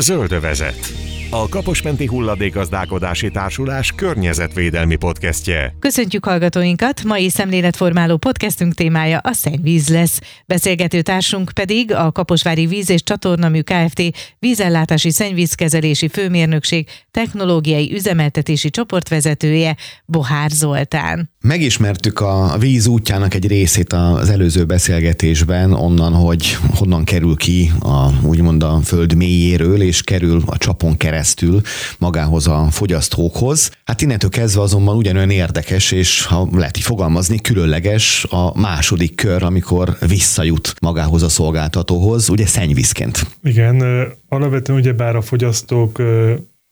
Zöldövezet. A Kaposmenti Hulladékazdálkodási Társulás környezetvédelmi podcastje. Köszöntjük hallgatóinkat! Mai szemléletformáló podcastünk témája a szennyvíz lesz. Beszélgető társunk pedig a Kaposvári Víz és Csatornamű Kft. vízellátási szennyvízkezelési főmérnökség technológiai üzemeltetési csoportvezetője Bohár Zoltán. Megismertük a víz útjának egy részét az előző beszélgetésben, onnan, hogy honnan kerül ki a, úgymond a föld mélyéről, és kerül a csapon keresztül magához a fogyasztókhoz. Hát innentől kezdve azonban ugyanolyan érdekes, és ha lehet így fogalmazni, különleges a második kör, amikor visszajut magához a szolgáltatóhoz, ugye szennyvízként. Igen, alapvetően ugyebár a fogyasztók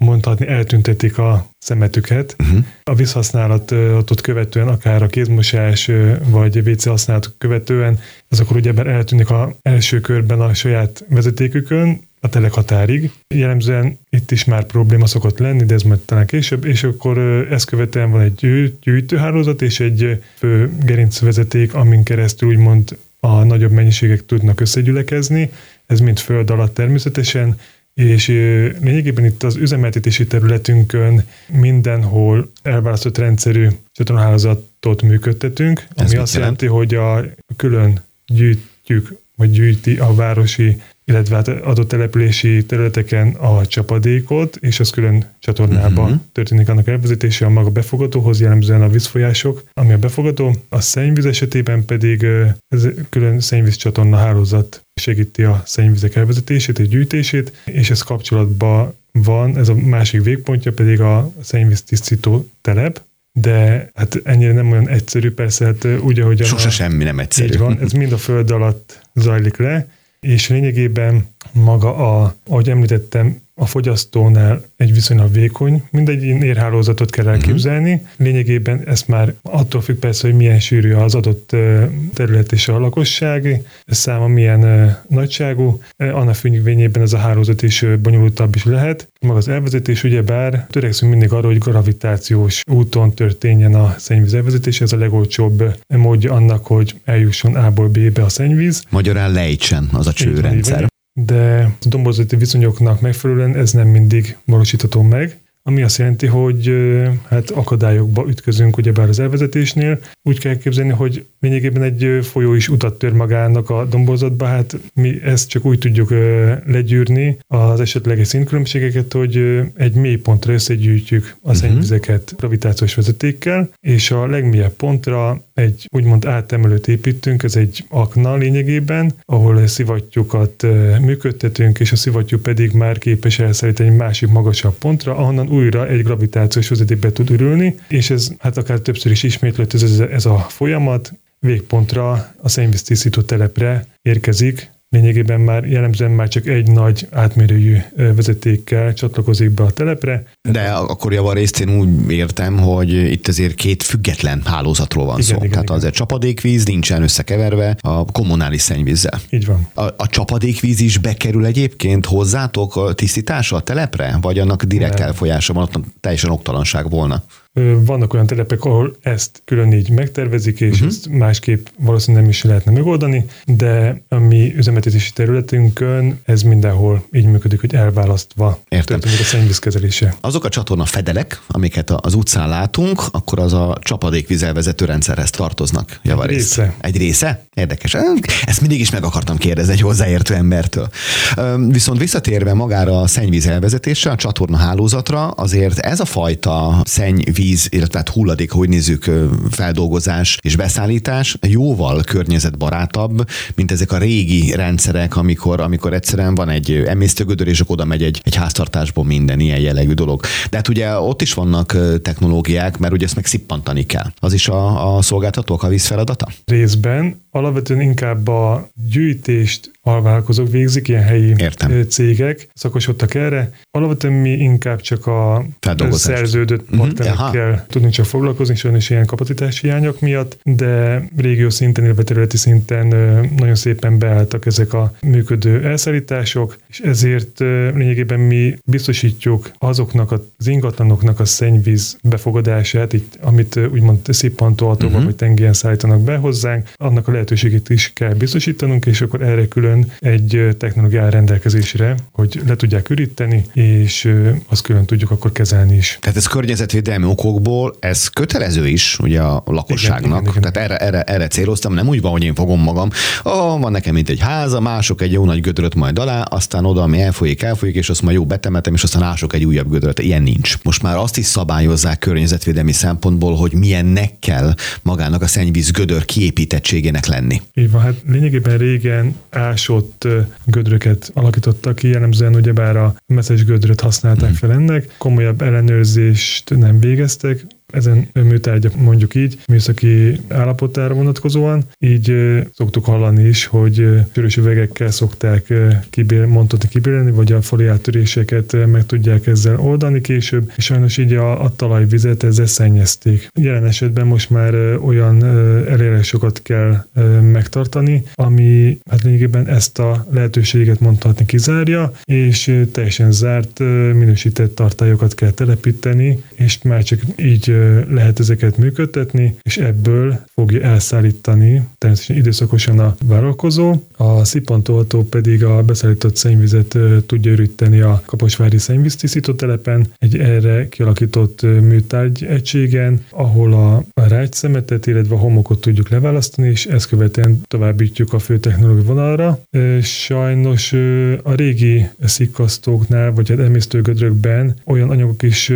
mondhatni eltüntetik a szemetüket. Uh-huh. A vízhasználatot követően, akár a kézmosás vagy WC használatot követően, az akkor ugye eltűnik a első körben a saját vezetékükön, a telekhatárig. Jellemzően itt is már probléma szokott lenni, de ez majd talán később, és akkor ezt követően van egy gyűjtőhálózat és egy fő gerincvezeték, amin keresztül úgymond a nagyobb mennyiségek tudnak összegyülekezni, ez mind föld alatt természetesen, és lényegében itt az üzemeltetési területünkön mindenhol elválasztott rendszerű csatornahálózatot működtetünk, Ez ami azt jelenti, hogy a külön gyűjtjük, vagy gyűjti a városi illetve hát adott települési területeken a csapadékot, és az külön csatornába uh-huh. történik annak elvezetése a maga befogadóhoz, jellemzően a vízfolyások, ami a befogadó, a szennyvíz esetében pedig ez külön szennyvíz csatorna hálózat segíti a szennyvizek elvezetését és gyűjtését, és ez kapcsolatban van, ez a másik végpontja pedig a szennyvíz tisztító telep, de hát ennyire nem olyan egyszerű, persze, hát úgy, ahogy... Sose a, semmi nem egyszerű. Így van, ez mind a föld alatt zajlik le, és lényegében maga a, ahogy említettem, a fogyasztónál egy viszonylag vékony, mindegy érhálózatot kell elképzelni. Uh-huh. Lényegében ezt már attól függ persze, hogy milyen sűrű az adott terület és a lakosság, száma milyen nagyságú, annak függvényében ez a hálózat is bonyolultabb is lehet. Maga az elvezetés ugyebár törekszünk mindig arra, hogy gravitációs úton történjen a szennyvíz elvezetés, ez a legolcsóbb módja annak, hogy eljusson A-ból B-be a szennyvíz. Magyarán lejtsen az a csőrendszer de a dombozati viszonyoknak megfelelően ez nem mindig valósítható meg ami azt jelenti, hogy hát akadályokba ütközünk ugyebár az elvezetésnél. Úgy kell képzelni, hogy lényegében egy folyó is utat tör magának a dombozatba, hát mi ezt csak úgy tudjuk legyűrni az esetleges szintkülönbségeket, hogy egy mély pontra összegyűjtjük a mhm. szennyvizeket uh-huh. gravitációs vezetékkel, és a legmélyebb pontra egy úgymond átemelőt építünk, ez egy akna lényegében, ahol szivattyúkat működtetünk, és a szivattyú pedig már képes elszállítani egy másik magasabb pontra, ahonnan újra egy gravitációs vezetékbe tud ürülni, és ez hát akár többször is ismétlődött ez, ez a folyamat, végpontra a szennyvíztisztító telepre érkezik, lényegében már jellemzően már csak egy nagy átmérőjű vezetékkel csatlakozik be a telepre. De akkor javarészt én úgy értem, hogy itt azért két független hálózatról van igen, szó. Igen, Tehát igen. azért csapadékvíz nincsen összekeverve a kommunális szennyvízzel. Így van. A, a csapadékvíz is bekerül egyébként hozzátok a tisztítása a telepre, vagy annak direkt Nem. elfolyása van, ott teljesen oktalanság volna? Vannak olyan telepek, ahol ezt külön így megtervezik, és uh-huh. ezt másképp valószínűleg nem is lehetne megoldani, de a mi üzemeltetési területünkön ez mindenhol így működik, hogy elválasztva Értem. történik a szennyvízkezelése. Azok a csatorna fedelek, amiket az utcán látunk, akkor az a csapadékvizelvezető rendszerhez tartoznak javarészt. Egy része. Egy része? Érdekes. Ezt mindig is meg akartam kérdezni egy hozzáértő embertől. Viszont visszatérve magára a szennyvíz elvezetésre, a csatorna hálózatra, azért ez a fajta szennyvíz víz, illetve hát hulladék, hogy nézzük, feldolgozás és beszállítás jóval környezetbarátabb, mint ezek a régi rendszerek, amikor, amikor egyszerűen van egy emésztőgödör, és akkor oda megy egy, egy háztartásból minden ilyen jellegű dolog. De hát ugye ott is vannak technológiák, mert ugye ezt meg szippantani kell. Az is a, a szolgáltatók a víz feladata? Részben alapvetően inkább a gyűjtést alvállalkozók végzik, ilyen helyi Értem. cégek szakosodtak erre. Alapvetően mi inkább csak a szerződött mhm. partnerekkel uh-huh. tudunk csak foglalkozni, sajnos ilyen kapacitás hiányok miatt, de régió szinten, illetve területi szinten nagyon szépen beálltak ezek a működő elszállítások, és ezért lényegében mi biztosítjuk azoknak az ingatlanoknak a szennyvíz befogadását, itt, amit úgymond szippantó uh-huh. vagy tengélyen szállítanak be hozzánk, annak a lehetőségét is kell biztosítanunk, és akkor erre külön egy technológia rendelkezésre, hogy le tudják üríteni, és azt külön tudjuk akkor kezelni is. Tehát ez környezetvédelmi okokból, ez kötelező is ugye a lakosságnak. Igen, igen, igen. Tehát erre, erre, erre céloztam, nem úgy van, hogy én fogom magam, oh, van nekem mint egy háza, mások egy jó nagy gödröt majd alá, aztán oda, ami elfolyik, elfolyik, és azt majd jó betemetem, és aztán ások egy újabb gödröt. Ilyen nincs. Most már azt is szabályozzák környezetvédelmi szempontból, hogy milyennek kell magának a szennyvíz gödör kiépítettségének lenni. Így van, hát lényegében régen ásott gödröket alakítottak ki, jellemzően ugyebár a messzes gödröt használták hmm. fel ennek, komolyabb ellenőrzést nem végeztek, ezen műtárgyak mondjuk így, műszaki állapotára vonatkozóan. Így szoktuk hallani is, hogy sörös üvegekkel szokták kibér, mondhatni kibérelni, vagy a foliátöréseket meg tudják ezzel oldani később, és sajnos így a, a talajvizet ezzel szennyezték. Jelen esetben most már olyan elérésokat kell megtartani, ami hát lényegében ezt a lehetőséget mondhatni kizárja, és teljesen zárt minősített tartályokat kell telepíteni, és már csak így lehet ezeket működtetni, és ebből fogja elszállítani természetesen időszakosan a vállalkozó, a szippantoltó pedig a beszállított szennyvizet tudja üríteni a Kaposvári szennyvíztisztító telepen, egy erre kialakított műtárgy egységen, ahol a rágyszemetet, illetve a homokot tudjuk leválasztani, és ezt követően továbbítjuk a fő technológiai vonalra. Sajnos a régi szikkasztóknál, vagy hát emésztőgödrökben olyan anyagok is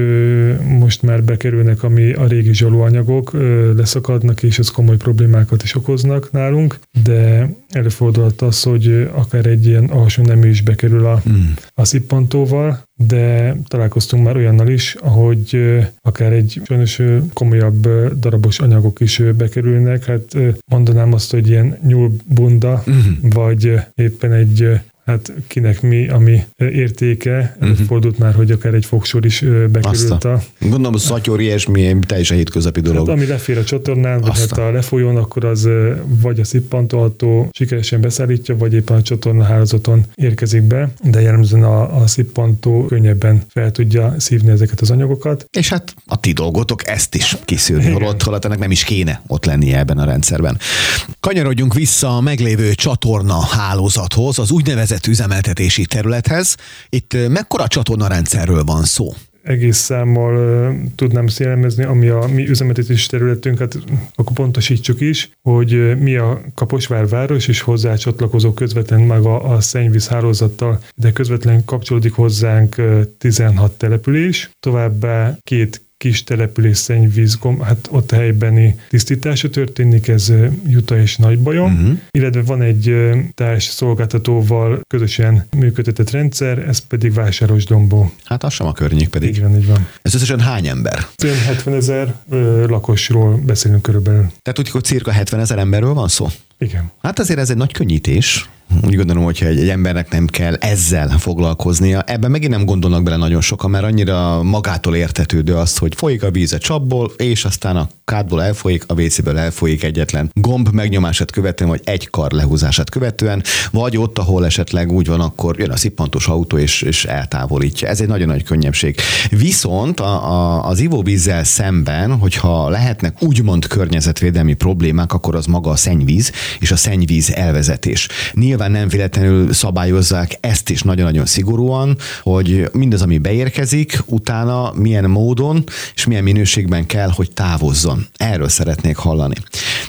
most már bekerülnek, ami a régi zsalóanyagok leszakadnak, és ez komoly problémákat is okoznak nálunk, de előfordulhat az, hogy akár egy ilyen alsó nemű is bekerül a, mm. a szippantóval, de találkoztunk már olyannal is, ahogy akár egy sajnos komolyabb darabos anyagok is bekerülnek, hát mondanám azt, hogy ilyen nyúlbunda, mm. vagy éppen egy hát kinek mi, ami értéke, uh-huh. fordult már, hogy akár egy fogsor is bekerült a... Gondolom, hogy szatyor ilyesmi, teljesen hétköznapi dolog. Hát, ami lefér a csatornán, vagy hát a lefolyón, akkor az vagy a szippantolható sikeresen beszállítja, vagy éppen a csatorna hálózaton érkezik be, de jellemzően a, a szippantó könnyebben fel tudja szívni ezeket az anyagokat. És hát a ti dolgotok ezt is kiszűrni, holott, holott ennek nem is kéne ott lennie ebben a rendszerben. Kanyarodjunk vissza a meglévő csatorna hálózathoz, az úgynevezett úgynevezett üzemeltetési területhez. Itt mekkora csatornarendszerről van szó? egész számmal uh, tudnám jellemezni, ami a mi üzemeltetési területünket, akkor pontosítsuk is, hogy uh, mi a Kaposvár város és hozzá csatlakozó közvetlen maga a szennyvíz hálózattal, de közvetlen kapcsolódik hozzánk uh, 16 település, továbbá két kis település szennyvíz, hát ott a helybeni tisztítása történik, ez Juta és Nagybajom, uh-huh. illetve van egy társ szolgáltatóval közösen működtetett rendszer, ez pedig Vásáros Dombó. Hát az sem a környék pedig. Így van, így van. Ez összesen hány ember? 70 ezer lakosról beszélünk körülbelül. Tehát úgy, hogy cirka 70 ezer emberről van szó? Igen. Hát azért ez egy nagy könnyítés, úgy gondolom, hogyha egy, egy embernek nem kell ezzel foglalkoznia. Ebben megint nem gondolnak bele nagyon sokan, mert annyira magától értetődő az, hogy folyik a víz a csapból, és aztán a kádból elfolyik, a vécéből elfolyik egyetlen gomb megnyomását követően, vagy egy kar lehúzását követően, vagy ott, ahol esetleg úgy van, akkor jön a szippantos autó és, és eltávolítja. Ez egy nagyon nagy könnyebbség. Viszont a, a, az ivóvízzel szemben, hogyha lehetnek úgymond környezetvédelmi problémák, akkor az maga a szennyvíz és a szennyvíz elvezetés. Nyilván nyilván nem véletlenül szabályozzák ezt is nagyon-nagyon szigorúan, hogy mindaz, ami beérkezik, utána milyen módon és milyen minőségben kell, hogy távozzon. Erről szeretnék hallani.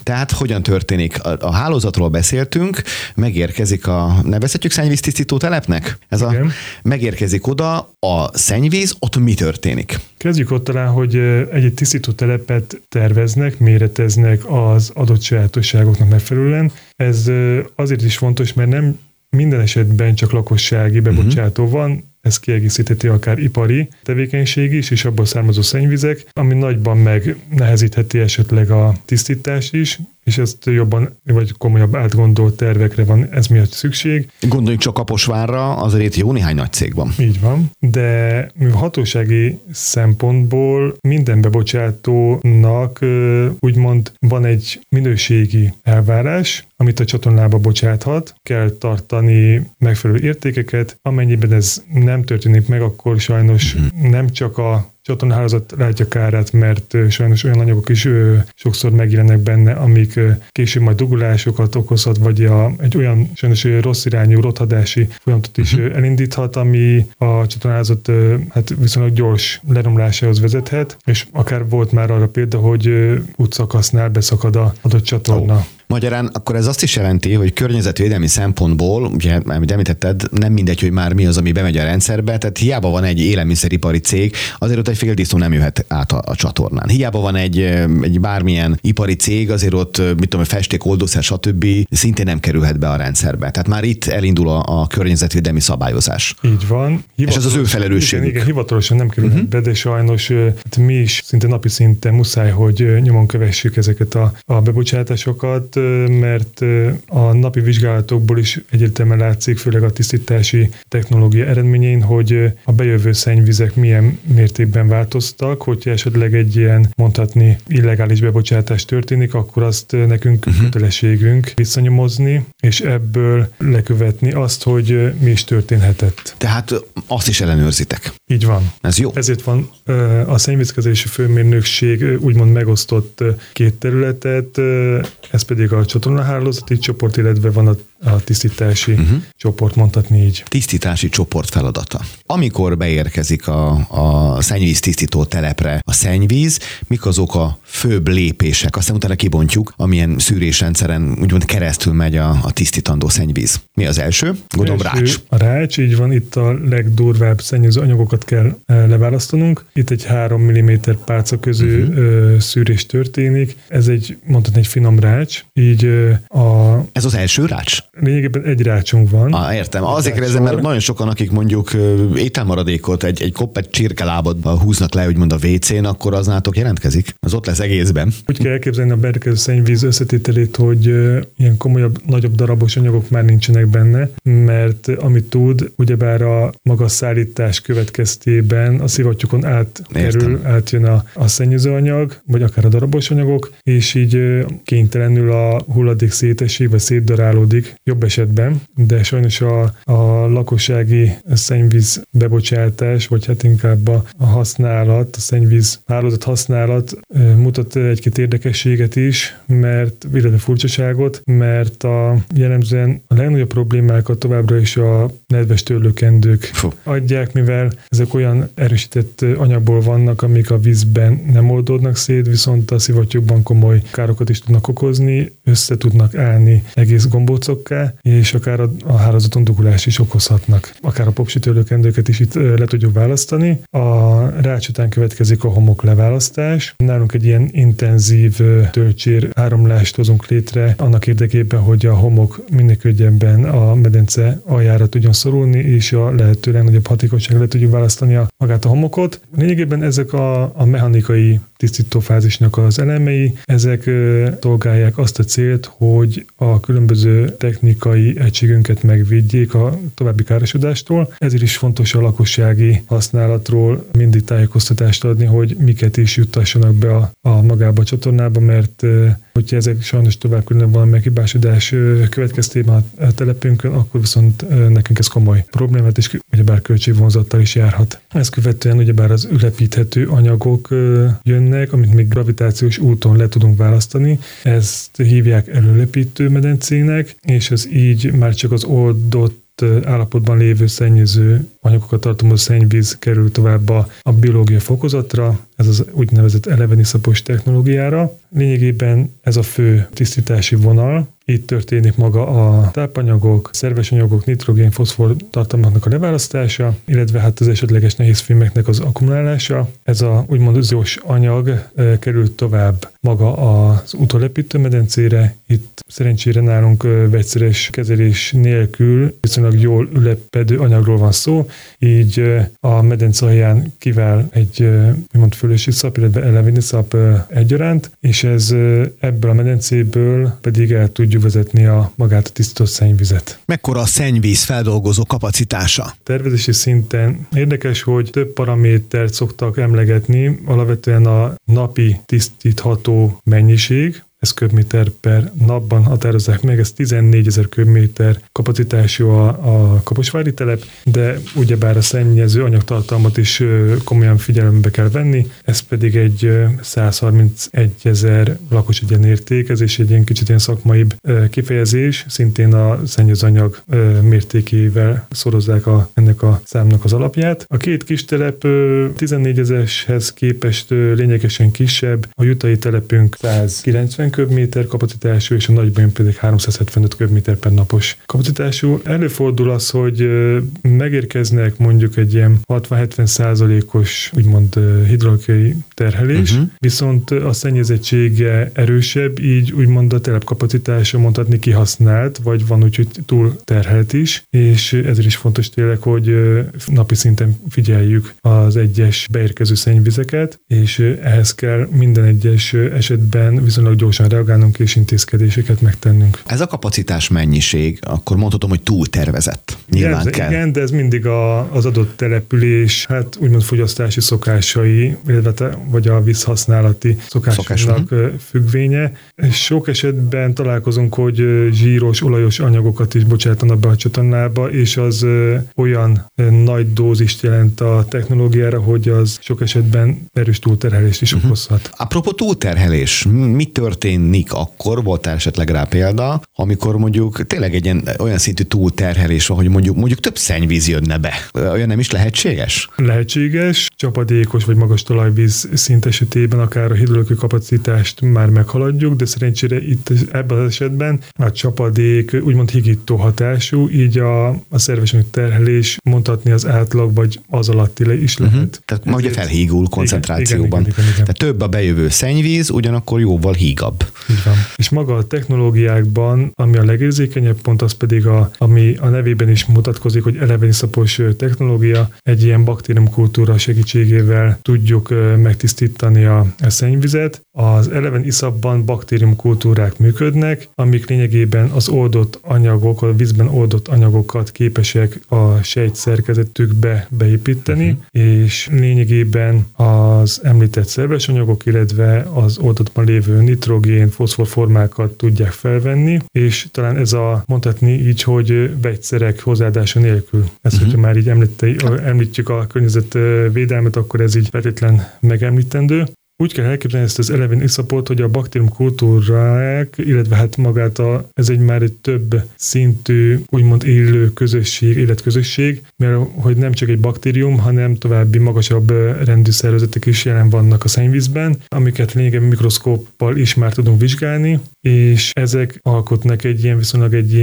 Tehát hogyan történik? A, a hálózatról beszéltünk, megérkezik a, nevezhetjük szennyvíztisztító telepnek? Ez a, megérkezik oda a szennyvíz, ott mi történik? Kezdjük ott talán, hogy egy-egy tisztító telepet terveznek, méreteznek az adott sajátosságoknak megfelelően. Ez azért is fontos, mert nem minden esetben csak lakossági bebocsátó uh-huh. van, ez kiegészítheti akár ipari tevékenység is, és abból származó szennyvizek, ami nagyban meg nehezítheti esetleg a tisztítást is, és ezt jobban vagy komolyabb átgondolt tervekre van ez miatt szükség. Gondoljunk csak Kaposvárra, azért jó néhány nagy cég van. Így van, de hatósági szempontból minden bebocsátónak úgymond van egy minőségi elvárás, amit a csatornába bocsáthat, kell tartani megfelelő értékeket, amennyiben ez nem történik meg, akkor sajnos mm. nem csak a csatornahálózat látja kárát, mert sajnos olyan anyagok is sokszor megjelennek benne, amik később majd dugulásokat okozhat, vagy a, egy olyan sajnos rossz irányú rothadási folyamatot is uh-huh. elindíthat, ami a csatornahálózat hát viszonylag gyors leromlásához vezethet, és akár volt már arra példa, hogy útszakasznál beszakad a adott csatorna. Oh. Magyarán akkor ez azt is jelenti, hogy környezetvédelmi szempontból, ugye, amit említetted, nem mindegy, hogy már mi az, ami bemegy a rendszerbe, tehát hiába van egy élelmiszeripari cég, azért ott egy fél disznó nem jöhet át a, a csatornán. Hiába van egy, egy bármilyen ipari cég, azért ott, mit tudom, festék, oldószer, stb. szintén nem kerülhet be a rendszerbe. Tehát már itt elindul a, a környezetvédelmi szabályozás. Így van. És ez az ő felelősségük. Igen, igen hivatalosan nem kerülhet uh-huh. be, de sajnos hát mi is szinte napi szinten muszáj, hogy nyomon kövessük ezeket a, a bebocsátásokat, mert a napi vizsgálatokból is egyértelműen látszik, főleg a tisztítási technológia eredményén, hogy a bejövő szennyvizek milyen mértékben változtak, hogyha esetleg egy ilyen mondhatni illegális bebocsátás történik, akkor azt nekünk uh-huh. kötelességünk visszanyomozni, és ebből lekövetni azt, hogy mi is történhetett. Tehát azt is ellenőrzitek. Így van. Ez jó. Ezért van a szennyvízkezelési főmérnökség úgymond megosztott két területet, ez pedig a csatornahálózati csoport, illetve van a, a tisztítási uh-huh. csoport, mondhatni így. Tisztítási csoport feladata. Amikor beérkezik a, a szennyvíz tisztító telepre a szennyvíz, mik azok a főbb lépések? Aztán utána kibontjuk, amilyen szűrésrendszeren úgymond keresztül megy a, a tisztítandó szennyvíz. Mi az első? Gondolom első, rács. A rács, így van, itt a legdurvább szennyező anyagokat kell e, leválasztanunk. Itt egy 3 mm pálca közül uh-huh. szűrés történik. Ez egy, mondhatni, egy finom rács, így a... Ez az első rács? Lényegében egy rácsunk van. Ah, értem. Azért kérdezem, mert nagyon sokan, akik mondjuk ételmaradékot egy, egy koppet csirkelábadba húznak le, úgymond a WC-n, akkor az nátok jelentkezik. Az ott lesz egészben. Úgy kell elképzelni a berkező szennyvíz összetételét, hogy ilyen komolyabb, nagyobb darabos anyagok már nincsenek benne, mert amit tud, ugyebár a magas szállítás következtében a szivattyúkon átkerül, átjön a, a szennyezőanyag, vagy akár a darabos anyagok, és így kénytelenül a hulladék szétesik, vagy szétdarálódik jobb esetben, de sajnos a, a lakossági szennyvíz bebocsátás, vagy hát inkább a, a használat, a szennyvíz hálózat használat mutat egy-két érdekességet is, mert illetve furcsaságot, mert a jellemzően a legnagyobb problémákat továbbra is a nedves törlőkendők Fú. adják, mivel ezek olyan erősített anyagból vannak, amik a vízben nem oldódnak szét, viszont a szivattyúkban komoly károkat is tudnak okozni, össze tudnak állni egész gombócokká, és akár a, a hálózaton dugulás is okozhatnak. Akár a popsitörlőkendőket is itt le tudjuk választani. A rács után következik a homok leválasztás. Nálunk egy ilyen intenzív töltsér áramlást hozunk létre annak érdekében, hogy a homok minél könnyebben a medence aljára tudjon szorulni, és a lehető legnagyobb hatékonyságra le tudjuk választani a, magát a homokot. Lényegében ezek a, a mechanikai tisztítófázisnak az elemei, ezek szolgálják azt a célt, hogy a különböző technikai egységünket megvédjék a további károsodástól. Ezért is fontos a lakossági használatról mindig tájékoztatást adni, hogy miket is juttassanak be a, a magába a csatornába, mert hogyha ezek sajnos tovább különben valami meghibásodás következtében a telepünkön, akkor viszont nekünk ez komoly problémát, és ugyebár költségvonzattal is járhat. Ezt követően ugyebár az ülepíthető anyagok jönnek, amit még gravitációs úton le tudunk választani. Ezt hívják előlepítő medencének, és ez így már csak az oldott állapotban lévő szennyező anyagokat tartalmazó szennyvíz kerül tovább a, a biológia fokozatra, ez az úgynevezett eleveniszapos technológiára. Lényegében ez a fő tisztítási vonal, itt történik maga a tápanyagok, szerves anyagok, nitrogén, foszfor tartalmaknak a leválasztása, illetve hát az esetleges nehéz filmeknek az akkumulálása. Ez a úgymond üzős anyag e, került tovább maga az utolepítő medencére. Itt szerencsére nálunk e, vegyszeres kezelés nélkül viszonylag jól ülepedő anyagról van szó, így e, a medence alján kivál egy úgymond fölösi szap, illetve elevini szap egyaránt, és ez ebből a medencéből pedig el tudjuk tudjuk vezetni a magát a tisztított szennyvizet. Mekkora a szennyvíz feldolgozó kapacitása? Tervezési szinten érdekes, hogy több paramétert szoktak emlegetni, alapvetően a napi tisztítható mennyiség, ez köbméter per napban határozzák meg, ez 14 ezer köbméter kapacitású a, a Kaposvári telep, de ugyebár a szennyező anyagtartalmat is komolyan figyelembe kell venni, ez pedig egy 131 ezer lakos egyenérték, ez is egy ilyen kicsit ilyen szakmaibb kifejezés, szintén a szennyezőanyag mértékével szorozzák a, ennek a számnak az alapját. A két kis telep 14 ezereshez képest lényegesen kisebb, a jutai telepünk 190 köbméter kapacitású, és a nagyban pedig 375 köbméter per napos kapacitású. Előfordul az, hogy megérkeznek mondjuk egy ilyen 60-70 százalékos úgymond hidrológiai terhelés, uh-huh. viszont a szennyezettsége erősebb, így úgymond a telepkapacitása mondhatni kihasznált, vagy van úgy, hogy túl terhelt is, és ezért is fontos tényleg, hogy napi szinten figyeljük az egyes beérkező szennyvizeket, és ehhez kell minden egyes esetben viszonylag gyorsan reagálnunk és intézkedéseket megtennünk. Ez a kapacitás mennyiség, akkor mondhatom, hogy túl tervezett. Nyilván igen, kell. Igen, de ez mindig a, az adott település, hát úgymond fogyasztási szokásai, illetve vagy a vízhasználati szokásoknak Szokás, függvénye. Sok esetben találkozunk, hogy zsíros, olajos anyagokat is bocsátanak be a csatornába, és az olyan nagy dózist jelent a technológiára, hogy az sok esetben erős túlterhelést is uh-huh. okozhat. Apropó túlterhelés, mi történik akkor, volt esetleg rá példa, amikor mondjuk tényleg egy ilyen, olyan szintű túlterhelés van, hogy mondjuk, mondjuk több szennyvíz jönne be. Olyan nem is lehetséges? Lehetséges, csapadékos vagy magas talajvíz szint esetében akár a hidrológiai kapacitást már meghaladjuk, de szerencsére itt ebben az esetben a csapadék úgymond higító hatású, így a, a szerves terhelés mondhatni az átlag vagy az alatti is lehet. Uh-huh. Tehát ma ugye felhígul koncentrációban. Igen, igen, igen, igen, igen. Tehát több a bejövő szennyvíz, ugyanakkor jóval hígabb. Így van. És maga a technológiákban, ami a legérzékenyebb pont, az pedig a, ami a nevében is mutatkozik, hogy eleveniszapos technológia, egy ilyen baktériumkultúra segítségével tudjuk megtisztítani a, a szennyvizet. Az eleven iszapban baktériumkultúrák működnek, amik lényegében az oldott anyagok, a vízben oldott anyagokat képesek a sejt szerkezetükbe beépíteni, uh-huh. és lényegében az említett szerves anyagok, illetve az oldatban lévő nitrogén, foszforformákat tudják felvenni, és talán ez a mondhatni így, hogy vegyszerek hozzáadása nélkül. Ezt, uh-huh. hogyha már így említjük a környezetvédelmet, akkor ez így feltétlen megemlítendő. Úgy kell elképzelni ezt az elevén iszapot, hogy a baktérium kultúrák, illetve hát magát a, ez egy már egy több szintű, úgymond élő közösség, életközösség, mert hogy nem csak egy baktérium, hanem további magasabb rendű szervezetek is jelen vannak a szennyvízben, amiket lényegében mikroszkóppal is már tudunk vizsgálni, és ezek alkotnak egy ilyen viszonylag egy,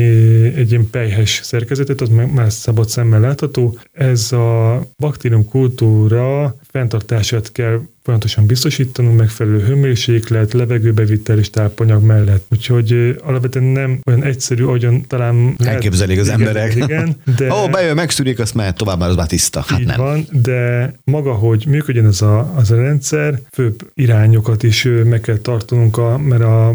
egy ilyen pejhes szerkezetet, az már szabad szemmel látható. Ez a baktérium kultúra fenntartását kell folyamatosan biztosítanunk megfelelő hőmérséklet, levegőbevitel és tápanyag mellett. Úgyhogy alapvetően nem olyan egyszerű, ahogyan talán... Elképzelik az igen, emberek. Igen, de... Ó, oh, bejön, megszűrik, azt már tovább már az már tiszta. Hát így nem. van, de maga, hogy működjön ez a, az a rendszer, főbb irányokat is meg kell tartanunk, a, mert a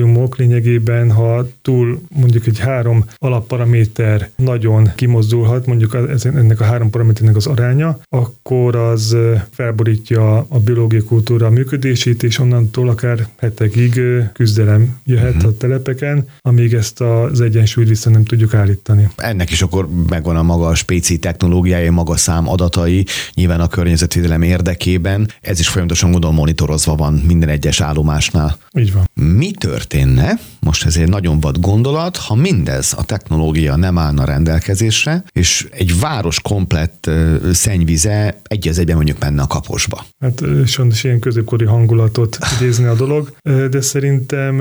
baktériumok lényegében, ha túl mondjuk egy három alapparaméter nagyon kimozdulhat, mondjuk ennek a három paraméternek az aránya, akkor az felborítja a biológiai kultúra működését, és onnantól akár hetekig küzdelem jöhet uh-huh. a telepeken, amíg ezt az egyensúlyt vissza nem tudjuk állítani. Ennek is akkor megvan a maga spéci technológiája, maga szám adatai, nyilván a környezetvédelem érdekében. Ez is folyamatosan módon monitorozva van minden egyes állomásnál. Így van. Mi történne, most ez egy nagyon vad gondolat, ha mindez a technológia nem állna rendelkezésre, és egy város komplett szennyvize egy az egyben mondjuk menne a kaposba? Hát sajnos ilyen középkori hangulatot idézni a dolog, de szerintem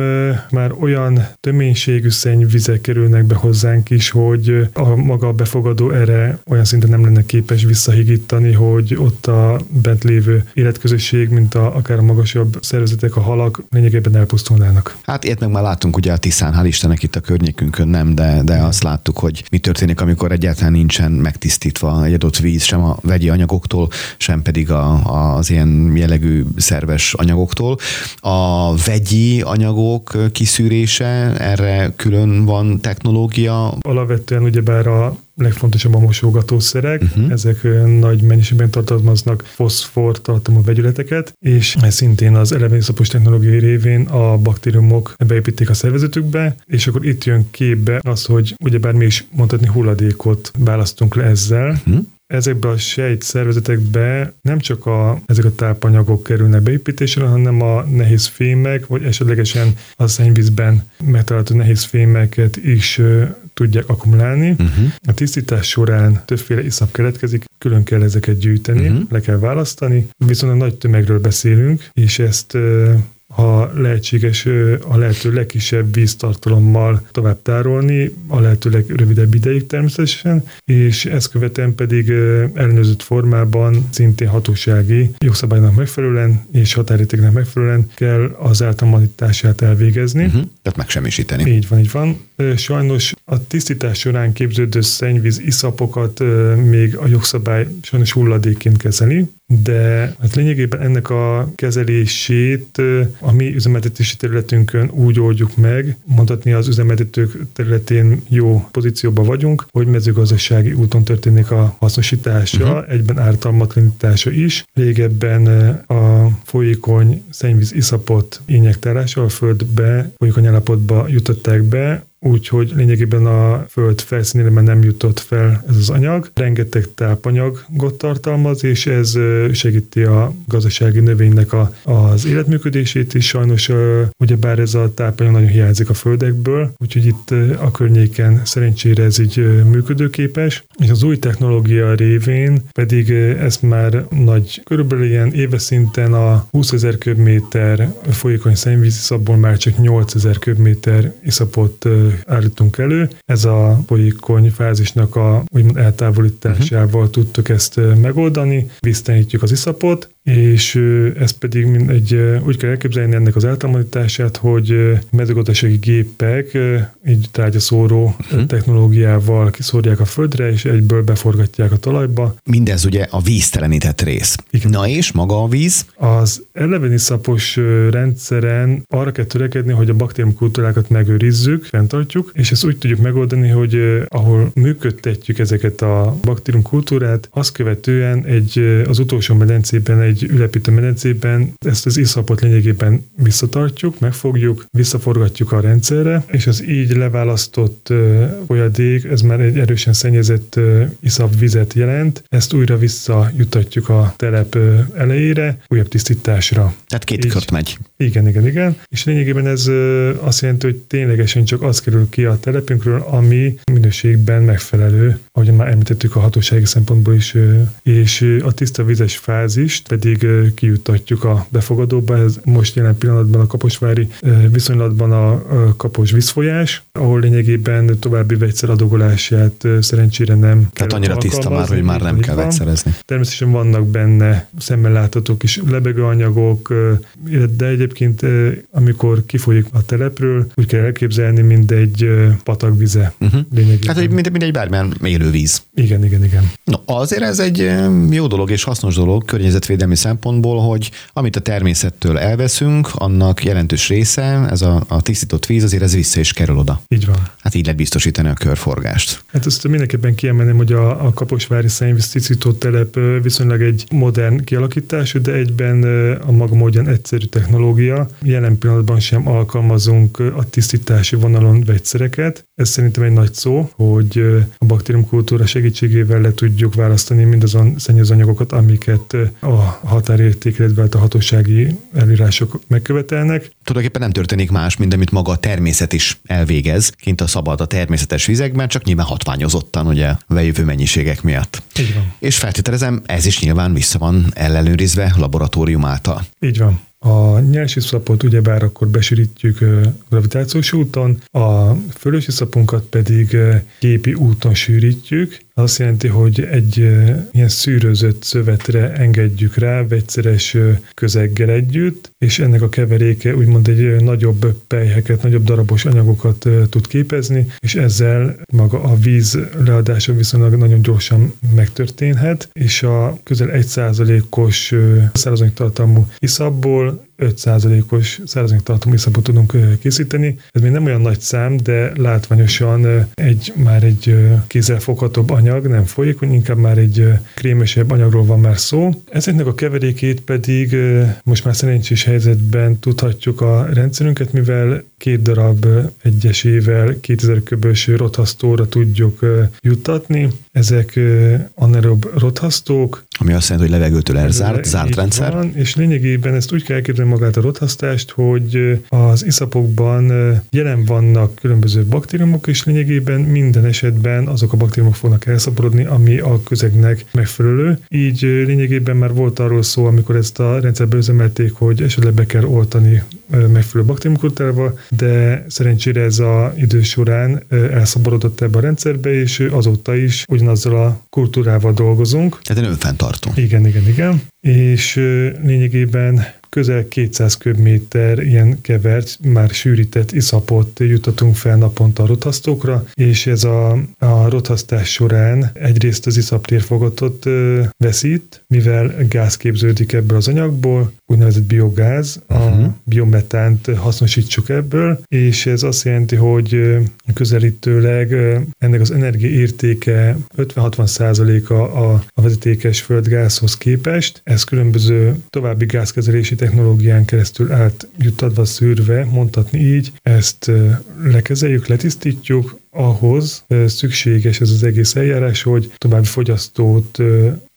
már olyan töménységű szennyvizek kerülnek be hozzánk is, hogy a maga befogadó erre olyan szinten nem lenne képes visszahigítani, hogy ott a bent lévő életközösség, mint a, akár a magasabb szervezetek, a halak lényegében elpusztulnának. Hát ilyet meg már láttunk ugye a Tiszán, hál' Istennek itt a környékünkön nem, de, de azt láttuk, hogy mi történik, amikor egyáltalán nincsen megtisztítva egy adott víz, sem a vegyi anyagoktól, sem pedig a, az ilyen jellegű szerves anyagoktól. A vegyi anyagok kiszűrése, erre külön van technológia? Alapvetően ugyebár a legfontosabb a mosogatószerek, uh-huh. ezek nagy mennyiségben tartalmaznak foszfor tartalmú vegyületeket, és ez szintén az elevenszapos technológiai révén a baktériumok beépítik a szervezetükbe, és akkor itt jön képbe az, hogy ugyebár mi is mondhatni hulladékot választunk le ezzel, uh-huh ezekbe a sejt szervezetekbe nem csak a, ezek a tápanyagok kerülnek beépítésre, hanem a nehéz fémek, vagy esetlegesen a szennyvízben megtalálható nehéz fémeket is tudják akkumulálni. Uh-huh. A tisztítás során többféle iszap keletkezik, külön kell ezeket gyűjteni, uh-huh. le kell választani, viszont a nagy tömegről beszélünk, és ezt ha lehetséges a lehető legkisebb víztartalommal tovább tárolni, a lehető legrövidebb ideig természetesen, és ezt követően pedig ellenőrzött formában szintén hatósági jogszabálynak megfelelően és határértéknek megfelelően kell az eltalanítását elvégezni. Uh-huh. Tehát megsemmisíteni. Így van, így van. Sajnos a tisztítás során képződő szennyvíz iszapokat még a jogszabály sajnos hulladékként kezeli, de hát lényegében ennek a kezelését a mi üzemeltetési területünkön úgy oldjuk meg, mondhatni az üzemeltetők területén jó pozícióban vagyunk, hogy mezőgazdasági úton történik a hasznosítása, uh-huh. egyben ártalmatlanítása is. Régebben a folyékony szennyvíz iszapot injektálással a földbe, folyékony állapotba jutották be, úgyhogy lényegében a föld felszínére nem jutott fel ez az anyag. Rengeteg tápanyagot tartalmaz, és ez segíti a gazdasági növénynek a, az életműködését is. Sajnos ugyebár ez a tápanyag nagyon hiányzik a földekből, úgyhogy itt a környéken szerencsére ez így működőképes. És az új technológia révén pedig ez már nagy, körülbelül ilyen éves szinten a 20 ezer köbméter folyékony szennyvíziszapból már csak 8 ezer köbméter iszapot állítunk elő. Ez a folyékony fázisnak a úgymond eltávolításával uh-huh. tudtuk ezt megoldani, víztelenítjük az iszapot, és ez pedig egy, úgy kell elképzelni ennek az eltávolítását, hogy mezőgazdasági gépek így tárgyaszóró uh-huh. technológiával kiszórják a földre, és egyből beforgatják a talajba. Mindez ugye a víztelenített rész. Igen. Na és maga a víz? Az eleveniszapos rendszeren arra kell törekedni, hogy a baktériumkultúrákat megőrizzük, fenntartjuk, és ezt úgy tudjuk megoldani, hogy ahol működtetjük ezeket a baktériumkultúrát, azt követően egy, az utolsó medencében egy egy ülepítő medencében ezt az iszapot lényegében visszatartjuk, megfogjuk, visszaforgatjuk a rendszerre, és az így leválasztott folyadék, ez már egy erősen szennyezett iszap vizet jelent, ezt újra visszajutatjuk a telep elejére, újabb tisztításra. Tehát két kört megy. Igen, igen, igen. És lényegében ez azt jelenti, hogy ténylegesen csak az kerül ki a telepünkről, ami minőségben megfelelő, ahogy már említettük a hatósági szempontból is, és a tiszta vizes fázist pedig kijutatjuk a befogadóba. Ez most jelen pillanatban a kaposvári viszonylatban a kapos vízfolyás, ahol lényegében további vegyszer adogolását szerencsére nem Tehát annyira tiszta már, hogy már nem kell vegyszerezni. Természetesen vannak benne szemmel látható kis lebegőanyagok, de egyébként amikor kifolyik a telepről, úgy kell elképzelni, mint egy patakvize. Uh-huh. Hát, hogy mint, mint egy bármilyen élővíz. Igen, igen, igen. No, azért ez egy jó dolog és hasznos dolog környezetvédelmi szempontból, hogy amit a természettől elveszünk, annak jelentős része, ez a, a tisztított víz, azért ez vissza is kerül oda. Így van. Hát így lehet biztosítani a körforgást. Hát azt mindenképpen kiemelném, hogy a, a Kaposvári szennyvíz tisztító telep viszonylag egy modern kialakítású, de egyben a maga módján egyszerű technológia. Jelen pillanatban sem alkalmazunk a tisztítási vonalon vegyszereket. Ez szerintem egy nagy szó, hogy a baktériumkultúra segítségével le tudjuk választani mindazon szennyezőanyagokat, amiket a határérték, illetve a hatósági elírások megkövetelnek. Tulajdonképpen nem történik más, mint amit maga a természet is elvégez, kint a szabad a természetes vizekben, csak nyilván hatványozottan, ugye, a bejövő mennyiségek miatt. Így van. És feltételezem, ez is nyilván vissza van ellenőrizve laboratórium által. Így van. A nyersiszapot ugyebár akkor besűrítjük gravitációs úton, a fölösiszapunkat pedig képi úton sűrítjük, azt jelenti, hogy egy ilyen szűrőzött szövetre engedjük rá vegyszeres közeggel együtt, és ennek a keveréke úgymond egy nagyobb pelyheket, nagyobb darabos anyagokat tud képezni, és ezzel maga a víz leadása viszonylag nagyon gyorsan megtörténhet, és a közel 1%-os szárazanyag tartalmú iszapból 5%-os szárazanyag tartalmú iszapot tudunk készíteni. Ez még nem olyan nagy szám, de látványosan egy már egy kézzelfoghatóbb anyag, nem folyékony, inkább már egy krémesebb anyagról van már szó. Ezeknek a keverékét pedig most már szerencsés helyzetben tudhatjuk a rendszerünket, mivel két darab egyesével 2000 köbös rothasztóra tudjuk juttatni. Ezek anaerob rothasztók. Ami azt jelenti, hogy levegőtől elzárt, zárt rendszer. Van, és lényegében ezt úgy kell elképzelni magát a rothasztást, hogy az iszapokban jelen vannak különböző baktériumok, és lényegében minden esetben azok a baktériumok fognak elszaporodni, ami a közegnek megfelelő. Így lényegében már volt arról szó, amikor ezt a rendszerbe üzemelték, hogy esetleg be kell oltani megfelelő baktériumkultúrával, de szerencsére ez a idő során elszaporodott ebbe a rendszerbe, és azóta is ugyanazzal a kultúrával dolgozunk. Tehát önfenntartó. Igen, igen, igen. És lényegében közel 200 köbméter ilyen kevert, már sűrített iszapot jutatunk fel naponta a rothasztókra, és ez a, a rothasztás során egyrészt az iszap térfogatot veszít, mivel gáz képződik ebből az anyagból, úgynevezett biogáz, a uh-huh. biometánt hasznosítsuk ebből, és ez azt jelenti, hogy közelítőleg ennek az energiaértéke 50-60 százaléka a, a vezetékes földgázhoz képest. Ez különböző további gázkezelési technológián keresztül átjuttatva, szűrve, mondhatni így, ezt lekezeljük, letisztítjuk, ahhoz szükséges ez az egész eljárás, hogy további fogyasztót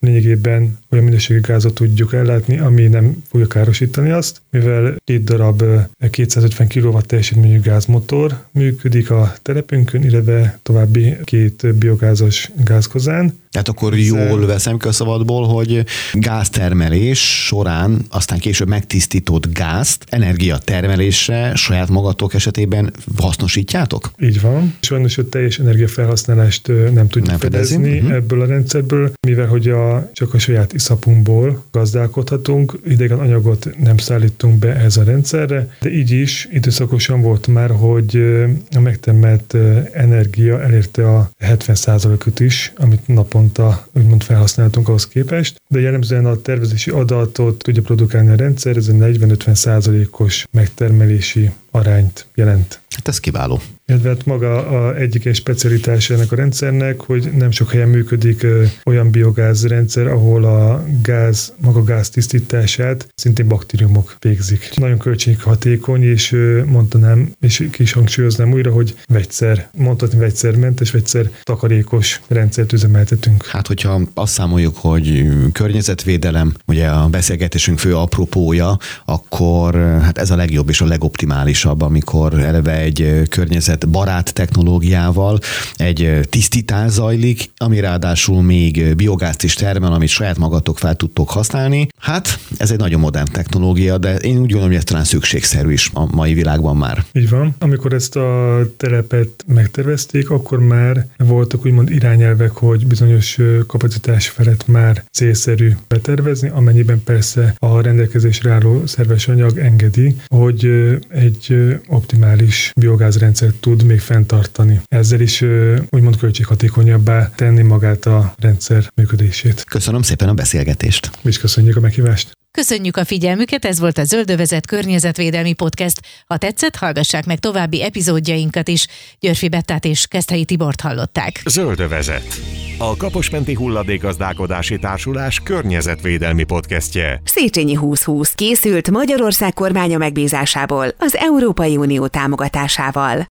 lényegében olyan minőségű gázot tudjuk ellátni, ami nem fogja károsítani azt, mivel két darab 250 kW teljesítményű gázmotor működik a telepünkön, illetve további két biogázos gázkozán. Tehát akkor jól veszem ki a szabadból, hogy gáztermelés során aztán később megtisztított gázt energiatermelésre saját magatok esetében hasznosítjátok? Így van. Sajnos a teljes energiafelhasználást nem tudjuk nem fedezni uh-huh. ebből a rendszerből, mivel hogy a, csak a saját iszapunkból gazdálkodhatunk, idegen anyagot nem szállítunk be ez a rendszerre, de így is időszakosan volt már, hogy a megtermelt energia elérte a 70%-ot is, amit napon naponta úgymond felhasználtunk ahhoz képest, de jellemzően a tervezési adatot tudja produkálni a rendszer, ez egy 40-50 százalékos megtermelési arányt jelent. Hát ez kiváló. Illetve hát maga a egyik egy specialitás ennek a rendszernek, hogy nem sok helyen működik ö, olyan biogáz rendszer, ahol a gáz, maga gáz tisztítását szintén baktériumok végzik. Nagyon költséghatékony, és ö, mondanám, és ki is hangsúlyoznám újra, hogy vegyszer, mondhatni vegyszermentes, vegyszer takarékos rendszert üzemeltetünk. Hát, hogyha azt számoljuk, hogy környezetvédelem, ugye a beszélgetésünk fő apropója, akkor hát ez a legjobb és a legoptimálisabb, amikor eleve egy környezet barát technológiával egy tisztítás zajlik, ami ráadásul még biogázt is termel, amit saját magatok fel tudtok használni. Hát ez egy nagyon modern technológia, de én úgy gondolom, hogy ez talán szükségszerű is a mai világban már. Így van. Amikor ezt a telepet megtervezték, akkor már voltak úgymond irányelvek, hogy bizonyos kapacitás felett már célszerű betervezni, amennyiben persze a rendelkezésre álló szerves anyag engedi, hogy egy optimális biogázrendszert tud még fenntartani. Ezzel is úgymond költséghatékonyabbá tenni magát a rendszer működését. Köszönöm szépen a beszélgetést. Is köszönjük a meghívást. Köszönjük a figyelmüket, ez volt a Zöldövezet környezetvédelmi podcast. Ha tetszett, hallgassák meg további epizódjainkat is. Györfi Bettát és Keszthelyi Tibort hallották. Zöldövezet. A Kaposmenti Hulladékazdálkodási Társulás környezetvédelmi podcastje. Széchenyi 2020 készült Magyarország kormánya megbízásából az Európai Unió támogatásával.